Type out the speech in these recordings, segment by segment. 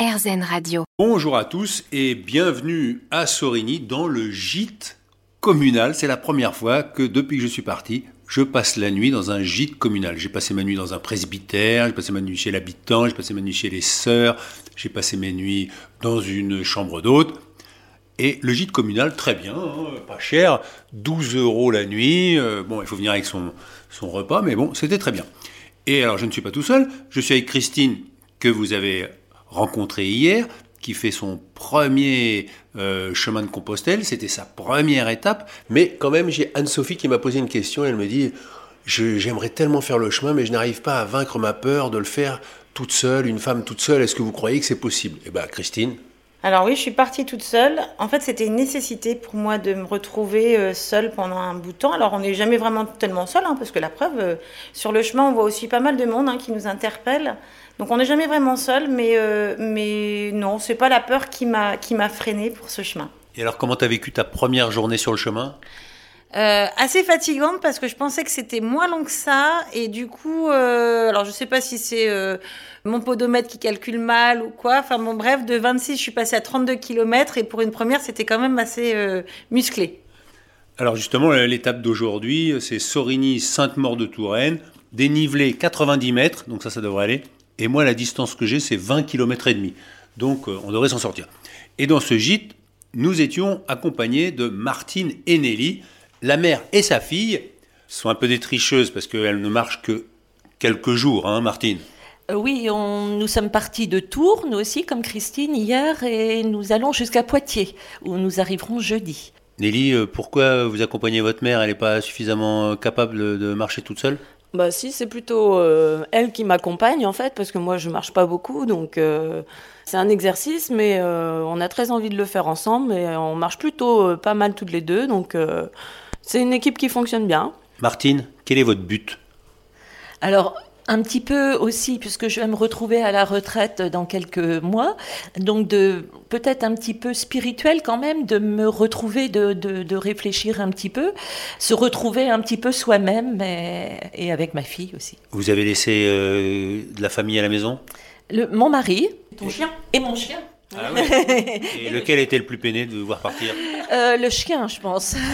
RZN Radio. Bonjour à tous et bienvenue à Sorigny dans le gîte communal. C'est la première fois que depuis que je suis parti, je passe la nuit dans un gîte communal. J'ai passé ma nuit dans un presbytère, j'ai passé ma nuit chez l'habitant, j'ai passé ma nuit chez les sœurs, j'ai passé mes nuits dans une chambre d'hôte. Et le gîte communal, très bien, hein, pas cher, 12 euros la nuit. Euh, bon, il faut venir avec son, son repas, mais bon, c'était très bien. Et alors, je ne suis pas tout seul, je suis avec Christine, que vous avez rencontrée hier, qui fait son premier euh, chemin de Compostelle. C'était sa première étape. Mais quand même, j'ai Anne-Sophie qui m'a posé une question. Elle me dit J'aimerais tellement faire le chemin, mais je n'arrive pas à vaincre ma peur de le faire toute seule, une femme toute seule. Est-ce que vous croyez que c'est possible? Eh bien, Christine, Alors oui, je suis partie toute seule. En fait, c'était une nécessité pour moi de me retrouver euh, seule pendant un bout de temps. Alors, on n'est jamais vraiment tellement seul, hein, parce que la preuve, euh, sur le chemin, on voit aussi pas mal de monde hein, qui nous interpelle. Donc, on n'est jamais vraiment seul, mais, euh, mais non, c'est pas la peur qui m'a qui m'a freinée pour ce chemin. et alors comment tu as vécu ta première journée sur le chemin? Euh, assez fatigante parce que je pensais que c'était moins long que ça et du coup, alors je sais pas si c'est mon podomètre qui calcule mal ou quoi. Enfin bon, bref, de 26, je suis passée à 32 km et pour une première, c'était quand même assez euh, musclé. Alors justement, l'étape d'aujourd'hui, c'est Sorigny-Sainte-Maure-de-Touraine, dénivelé 90 mètres, donc ça, ça devrait aller. Et moi, la distance que j'ai, c'est 20 km et demi. Donc euh, on devrait s'en sortir. Et dans ce gîte, nous étions accompagnés de Martine et Nelly. La mère et sa fille sont un peu des tricheuses parce qu'elles ne marchent que quelques jours, hein, Martine Euh, Oui, on- nous sommes partis de Tours, nous aussi, comme Christine, hier, et nous allons jusqu'à Poitiers, où nous arriverons jeudi. Nelly, euh, pourquoi vous accompagnez votre mère? Elle n'est pas suffisamment euh, capable de- marcher toute seule? Bah si, c'est plutôt euh, elle qui m'accompagne en fait, parce que moi je marche pas beaucoup, donc euh, c'est un exercice, mais euh, on a très envie de le faire ensemble, et on marche plutôt euh, pas mal toutes les deux, donc euh, c'est une équipe qui fonctionne bien. Martine, quel est votre but? Alors, un petit peu aussi, puisque je vais me retrouver à la retraite dans quelques mois, donc de peut-être un petit peu spirituel quand même, de me retrouver, de, de, de réfléchir un petit peu, se retrouver un petit peu soi-même, et avec ma fille aussi. Vous avez laissé euh, de la famille à la maison? Le, mon mari. Ton chien? Et mon chien. Ah oui. Et lequel était le plus peiné de vous voir partir? Euh, le chien, je pense.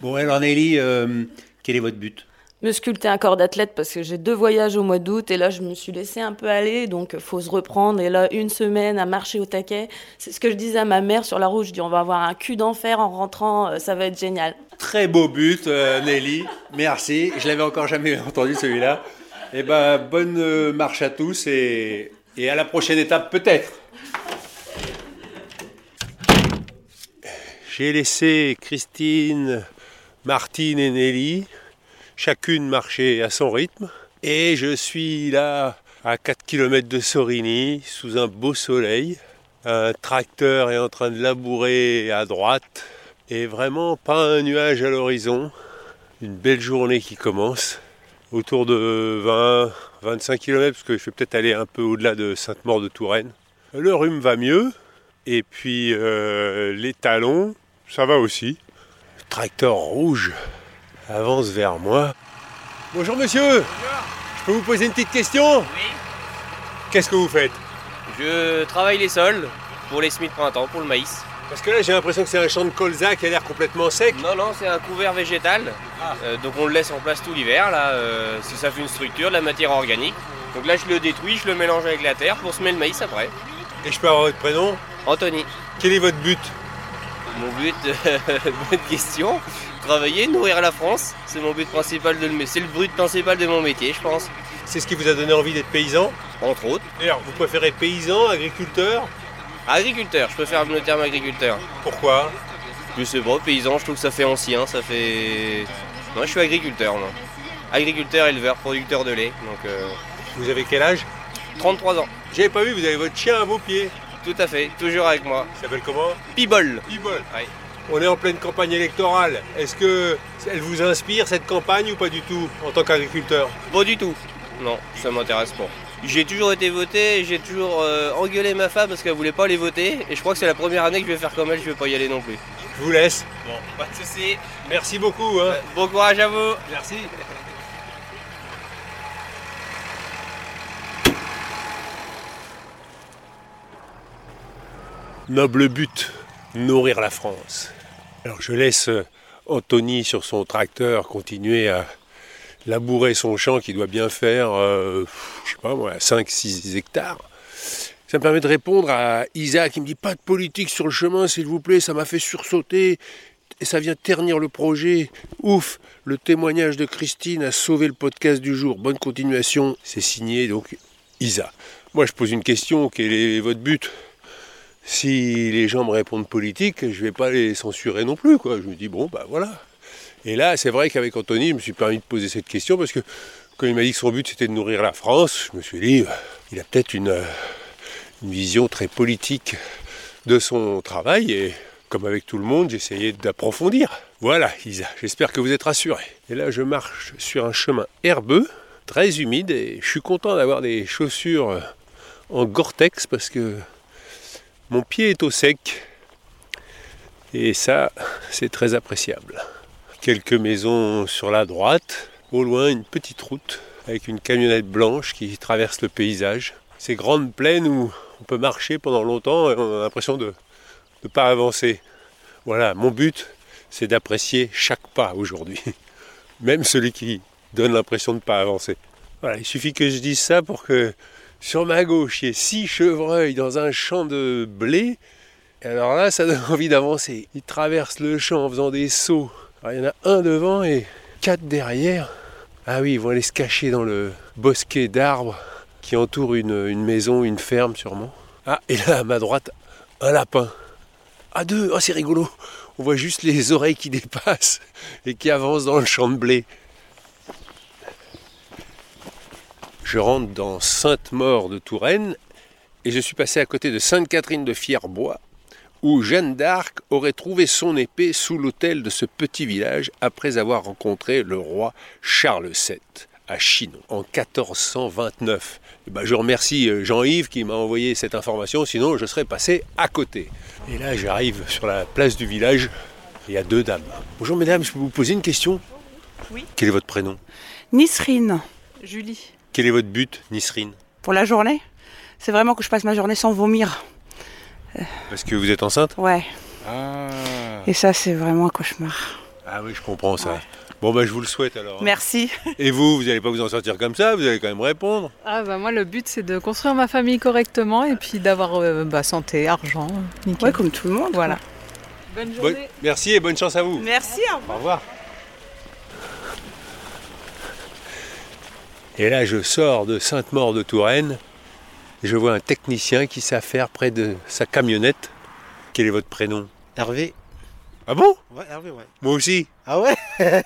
Bon, alors Nelly, euh, quel est votre but? Me sculpter un corps d'athlète parce que j'ai deux voyages au mois d'août et là je me suis laissé un peu aller donc faut se reprendre et là une semaine à marcher au taquet c'est ce que je disais à ma mère sur la route je dis on va avoir un cul d'enfer en rentrant euh, ça va être génial Très beau but, euh, Nelly. Merci. Je l'avais encore jamais entendu celui-là. Eh ben, bonne euh, marche à tous et, et à la prochaine étape peut-être. J'ai laissé Christine, Martine et Nelly chacune marcher à son rythme. Et je suis là à 4 km de Sorigny, sous un beau soleil. Un tracteur est en train de labourer à droite. Et vraiment pas un nuage à l'horizon. Une belle journée qui commence. Autour de 20, 25 km, parce que je vais peut-être aller un peu au-delà de Sainte-Maure de Touraine. Le rhume va mieux. Et puis euh, les talons, ça va aussi. Tracteur rouge avance vers moi. Bonjour monsieur Je peux vous poser une petite question Oui, Qu'est-ce que vous faites je travaille les sols pour les semis de printemps, pour le maïs. Parce que là j'ai l'impression que c'est un champ de colza qui a l'air complètement sec. Non, non, c'est un couvert végétal. Euh, donc on le laisse en place tout l'hiver. Là, euh, si ça fait une structure, de la matière organique. Donc là, je le détruis, je le mélange avec la terre pour semer le maïs après. Et je peux avoir votre prénom Anthony, Quel est votre but mon but, bonne question. Travailler, nourrir la France, c'est mon but principal de le, c'est le but principal de mon métier, je pense. C'est ce qui vous a donné envie d'être paysan? Entre autres, D'ailleurs, vous préférez paysan, agriculteur? Agriculteur. Je préfère le terme agriculteur. Pourquoi? Je sais pas, paysan, je trouve que ça fait ancien, ça fait. Non, je suis agriculteur, moi. Agriculteur, éleveur, producteur de lait. Donc, euh, Vous avez quel âge? 33 ans. J'avais pas vu, vous avez votre chien à vos pieds. Tout à fait, toujours avec moi. Il s'appelle comment? Pibol. Pibol. On est en pleine campagne électorale. Est-ce que elle vous inspire cette campagne ou pas du tout en tant qu'agriculteur? Pas du tout. Non, ça m'intéresse pas. J'ai toujours été voté, j'ai toujours euh, engueulé ma femme parce qu'elle voulait pas les voter. Et je crois que c'est la première année que je vais faire comme elle, je vais pas y aller non plus. Je vous laisse. Bon, pas de soucis. Merci beaucoup. Hein. Bon courage à vous. Merci. Noble but, nourrir la France. Alors je laisse euh, Anthony sur son tracteur continuer à labourer son champ qui doit bien faire, euh, je sais pas moi, 5-6 hectares. Ça me permet de répondre à Isa qui me dit pas de politique sur le chemin s'il vous plaît, ça m'a fait sursauter et ça vient ternir le projet. Ouf, le témoignage de Christine a sauvé le podcast du jour. Bonne continuation, c'est signé donc Isa. Moi je pose une question, quel est votre but? Si les gens me répondent politique, je vais pas les censurer non plus. Quoi. Je me dis, bon, bah voilà. Et là, c'est vrai qu'avec Anthony, je me suis permis de poser cette question parce que quand il m'a dit que son but c'était de nourrir la France, je me suis dit, il a peut-être une, une vision très politique de son travail et comme avec tout le monde, essayé d'approfondir. Voilà, Isa, j'espère que vous êtes rassurés. Et là, je marche sur un chemin herbeux, très humide, et je suis content d'avoir des chaussures en Gore-Tex parce que mon pied est au sec. Et ça, c'est très appréciable. Quelques maisons sur la droite, au loin une petite route avec une camionnette blanche qui traverse le paysage. Ces grandes plaines où on peut marcher pendant longtemps et on a l'impression de ne pas avancer. Voilà, mon but, c'est d'apprécier chaque pas aujourd'hui. Même celui qui donne l'impression de ne pas avancer. Voilà, il suffit que je dise ça pour que sur ma gauche, il y ait six chevreuils dans un champ de blé. Et alors là, ça donne envie d'avancer. Ils traversent le champ en faisant des sauts. Alors, il y en a un devant et quatre derrière. Ah oui, ils vont aller se cacher dans le bosquet d'arbres qui entoure une, maison, une ferme sûrement. Ah, et là, à ma droite, un lapin. Ah, deux, oh, c'est rigolo. On voit juste les oreilles qui dépassent et qui avancent dans le champ de blé. Je rentre dans Sainte-Maure de Touraine et je suis passé à côté de Sainte-Catherine de Fierbois où Jeanne d'Arc aurait trouvé son épée sous l'autel de ce petit village après avoir rencontré le roi Charles VII à Chinon en 1429. Et ben, je remercie euh, Jean-Yves qui m'a envoyé cette information, sinon je serais passé à côté. Et là j'arrive sur la place du village, il y a deux dames. Bonjour mesdames, je peux vous poser une question? Oui. Quel est votre prénom? Nisrine. Julie. Quel est votre but, Nisrine Pour la journée C'est vraiment que je passe ma journée sans vomir. Parce que vous êtes enceinte Ouais. Ah. Et ça, c'est vraiment un cauchemar. Ah oui, je comprends ça. Bon, bah, je vous le souhaite alors. hein. Merci. Et vous, vous n'allez pas vous en sortir comme ça, vous allez quand même répondre. Ah bah moi le but c'est de construire ma famille correctement et puis d'avoir euh, bah, santé, argent, nickel. Ouais, comme tout le monde. Voilà. Bonne Bonne- Merci et bonne chance à vous. Merci. au revoir. Au revoir. Et là, je sors de Sainte-Maure de Touraine et je vois un technicien qui s'affaire près de sa camionnette. Quel est votre prénom? Hervé. Ah bon? Ouais, Hervé, ouais. Moi aussi Ah ouais?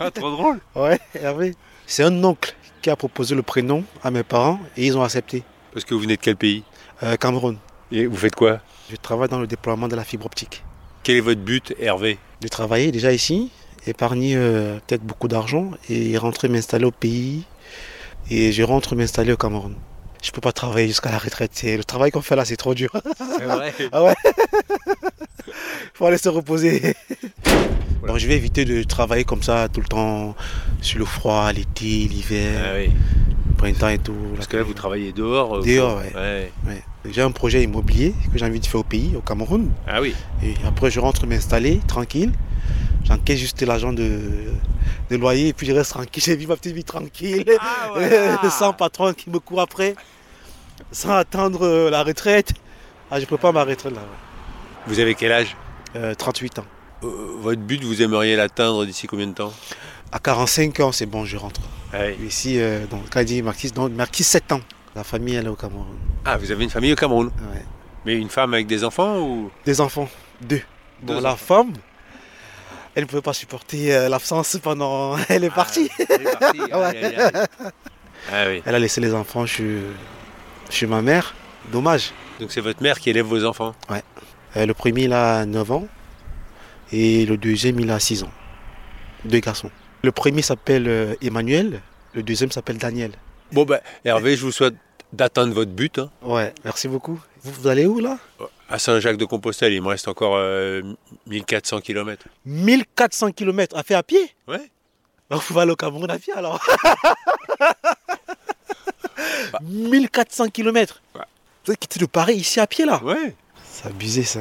Ah, trop drôle Ouais, Hervé. C'est un oncle qui a proposé le prénom à mes parents et ils ont accepté. Parce que vous venez de quel pays? Euh, Cameroun. Et vous faites quoi? Je travaille dans le déploiement de la fibre optique. Quel est votre but, Hervé? De travailler déjà ici, épargner euh, peut-être beaucoup d'argent et rentrer m'installer au pays. Et je rentre m'installer au Cameroun. Je peux pas travailler jusqu'à la retraite. C'est- Le travail qu'on fait là, c'est trop dur. C'est vrai Ah ouais Faut aller se reposer. Donc je vais éviter de travailler comme ça tout le temps sur le froid, l'été, l'hiver, Ah oui. le printemps et tout. Parce que là, vous travaillez dehors euh, Dehors, ouais. Ouais. J'ai un projet immobilier que j'ai envie de faire au pays, au Cameroun. Ah oui. Et après, je rentre m'installer tranquille. J'encaisse juste l'argent de, de loyer et puis je reste tranquille. J'ai vu ma petite vie tranquille, sans patron qui me court après, sans attendre euh, la retraite. Ah, je prépare ma retraite là. ouais. Vous avez quel âge? Euh, 38 ans. Euh, Votre but, vous aimeriez l'atteindre d'ici combien de temps? À 45 ans, c'est bon, je rentre. ah, oui. Ici, euh, donc, quand il dit Marquis, donc Marquis 7 ans. La famille, elle est au Cameroun. Ah, vous avez une famille au Cameroun Ouais. Mais une femme avec des enfants ou? Des enfants, deux. Bon, Deux la femme, elle ne pouvait pas supporter euh, l'absence pendant. Elle est partie. Ouais. Ah oui. Elle a laissé les enfants chez, chez ma mère. Dommage. Donc c'est votre mère qui élève vos enfants? Euh, le premier, il a 9 ans. Et le deuxième, il a 6 ans. Deux garçons. Le premier s'appelle euh, Emmanuel. Le deuxième s'appelle Daniel. Bon ben, Hervé, je vous souhaite d'atteindre votre but. hein. Ouais, merci beaucoup. Vous, vous allez où là? À Saint-Jacques-de-Compostelle, il me reste encore euh, 1400 km. 1400 km à faire à pied? Ouais. Bah, Vous allez au Cameroun à pied alors 1400 km Ouais. Vous avez quitté de Paris ici à pied là? Ouais. C'est abusé ça.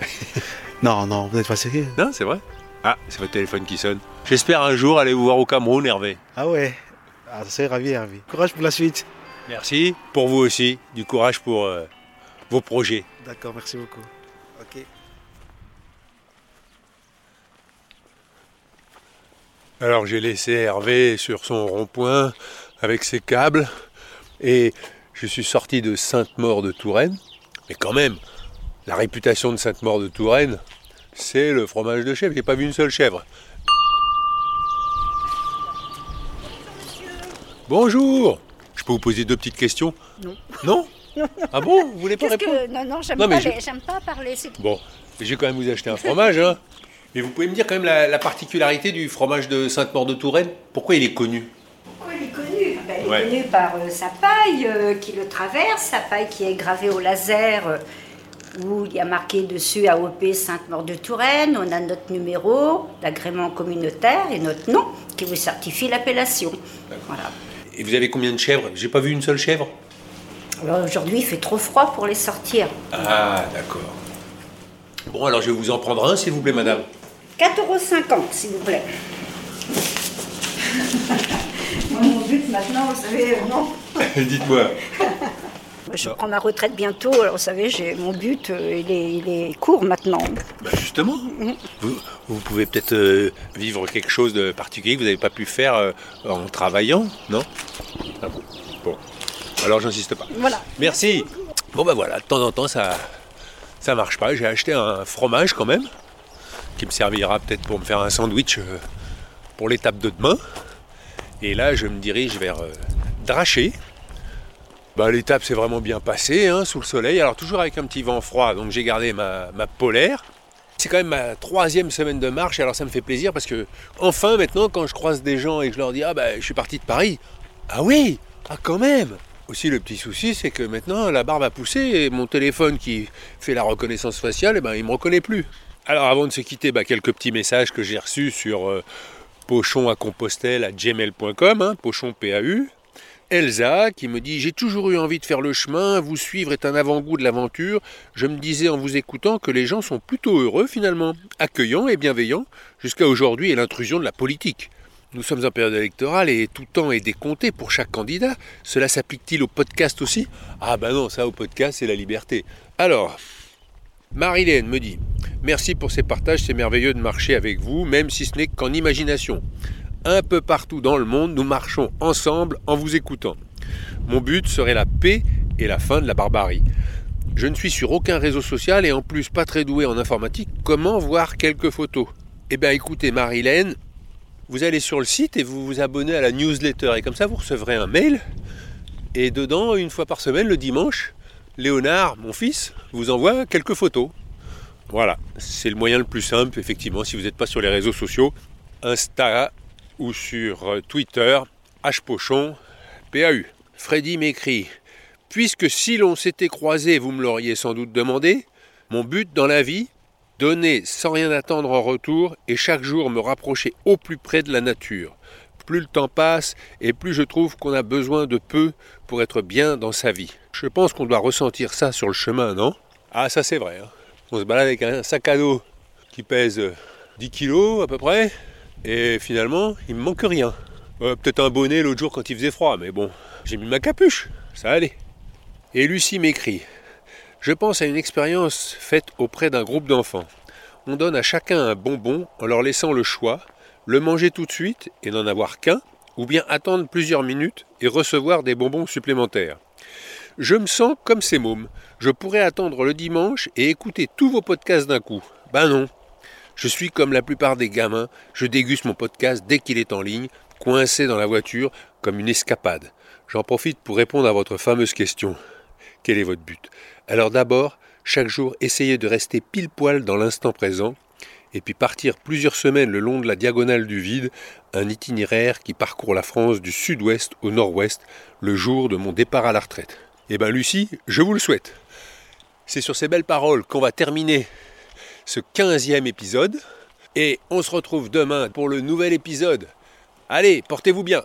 non, non, vous n'êtes pas sérieux. Non, c'est vrai. Ah, c'est votre téléphone qui sonne. J'espère un jour aller vous voir au Cameroun, Hervé. Ah ouais. Ah, c'est ravi, Hervé. Courage pour la suite. Merci. Pour vous aussi. Du courage pour euh, vos projets. D'accord, merci beaucoup. Ok. Alors j'ai laissé Hervé sur son rond-point avec ses câbles et je suis sorti de Sainte-Maure de Touraine. Mais quand même, la réputation de Sainte-Maure de Touraine, c'est le fromage de chèvre. J'ai pas vu une seule chèvre. Bonjour Je peux vous poser deux petites questions Non. Non Ah bon Vous voulez pas répondre que... Non, non, j'aime pas, je- parler. Bon, je vais quand même vous acheter un fromage. Hein. Mais vous pouvez me dire quand même la, la particularité du fromage de Sainte-Maure de Touraine Pourquoi il est connu Pourquoi il est connu? Ben, Il est Ouais. connu par euh, sa paille euh, qui le traverse, sa paille qui est gravée au laser, euh, où il y a marqué dessus AOP Sainte-Maure de Touraine. On a notre numéro d'agrément communautaire et notre nom qui vous certifie l'appellation. Voilà. Et vous avez combien de chèvres? J'ai pas vu une seule chèvre Alors aujourd'hui, il fait trop froid pour les sortir. Ah, d'accord. Bon, alors je vais vous en prendre un, s'il vous plaît, madame. 4,50 euros, s'il vous plaît. Moi, mon but maintenant, vous savez, euh, non. Dites-moi. Je prends ma retraite bientôt, alors vous savez, j'ai mon but, euh, il, est, il est court maintenant. Bah, justement, vous, vous pouvez peut-être euh, vivre quelque chose de particulier que vous n'avez pas pu faire euh, en travaillant, non? Ah bon. Bon, alors j'insiste pas. Voilà. Merci. Bon, bah voilà, de temps en temps, ça ça marche pas. J'ai acheté un fromage quand même, qui me servira peut-être pour me faire un sandwich pour l'étape de demain. Et là, je me dirige vers Draché. Bah, L'étape s'est vraiment bien passée, hein, sous le soleil. Alors toujours avec un petit vent froid, donc j'ai gardé ma, ma polaire. C'est quand même ma troisième semaine de marche, alors ça me fait plaisir parce que enfin maintenant quand je croise des gens et que je leur dis ah bah je suis parti de Paris, ah oui, ah quand même. Aussi le petit souci c'est que maintenant la barbe a poussé et mon téléphone qui fait la reconnaissance faciale, eh ben, il me reconnaît plus. Alors avant de se quitter, bah, quelques petits messages que j'ai reçus sur euh, pochon à compostelle à gmail.com, hein, pochon PAU. Elsa qui me dit J'ai toujours eu envie de faire le chemin, vous suivre est un avant-goût de l'aventure. Je me disais en vous écoutant que les gens sont plutôt heureux finalement, accueillants et bienveillants, jusqu'à aujourd'hui et l'intrusion de la politique. Nous sommes en période électorale et tout temps est décompté pour chaque candidat. Cela s'applique-t-il au podcast aussi? Ah ben non, ça au podcast c'est la liberté. Alors, Marilène me dit Merci pour ces partages, c'est merveilleux de marcher avec vous, même si ce n'est qu'en imagination. Un peu partout dans le monde, nous marchons ensemble en vous écoutant. Mon but serait la paix et la fin de la barbarie. Je ne suis sur aucun réseau social et en plus pas très doué en informatique. Comment voir quelques photos? Eh bien écoutez Marilène, vous allez sur le site et vous vous abonnez à la newsletter et comme ça vous recevrez un mail et dedans, une fois par semaine, le dimanche, Léonard, mon fils, vous envoie quelques photos. Voilà, c'est le moyen le plus simple, effectivement, si vous n'êtes pas sur les réseaux sociaux, Insta ou sur euh, Twitter, hpochon, PAU. Freddy m'écrit Puisque si l'on s'était croisé, vous me l'auriez sans doute demandé, mon but dans la vie, donner sans rien attendre en retour et chaque jour me rapprocher au plus près de la nature. Plus le temps passe et plus je trouve qu'on a besoin de peu pour être bien dans sa vie. Je pense qu'on doit ressentir ça sur le chemin, non? Ah, ça c'est vrai. hein. On se balade avec un sac à dos qui pèse euh, 10 kilos à peu près et finalement, il me manque rien. Euh, Peut-être un bonnet l'autre jour quand il faisait froid, mais bon, j'ai mis ma capuche, ça allait. Et Lucie m'écrit Je pense à une expérience faite auprès d'un groupe d'enfants. On donne à chacun un bonbon en leur laissant le choix, le manger tout de suite et n'en avoir qu'un, ou bien attendre plusieurs minutes et recevoir des bonbons supplémentaires. Je me sens comme ces mômes. Je pourrais attendre le dimanche et écouter tous vos podcasts d'un coup. Ben non. Je suis comme la plupart des gamins, je déguste mon podcast dès qu'il est en ligne, coincé dans la voiture, comme une escapade. J'en profite pour répondre à votre fameuse question. Quel est votre but? Alors d'abord, chaque jour, essayez de rester pile poil dans l'instant présent, et puis partir plusieurs semaines le long de la diagonale du vide, un itinéraire qui parcourt la France du sud-ouest au nord-ouest, le jour de mon départ à la retraite. Eh ben Lucie, je vous le souhaite. C'est sur ces belles paroles qu'on va terminer ce 15e épisode. Et on se retrouve demain pour le nouvel épisode. Allez, portez-vous bien.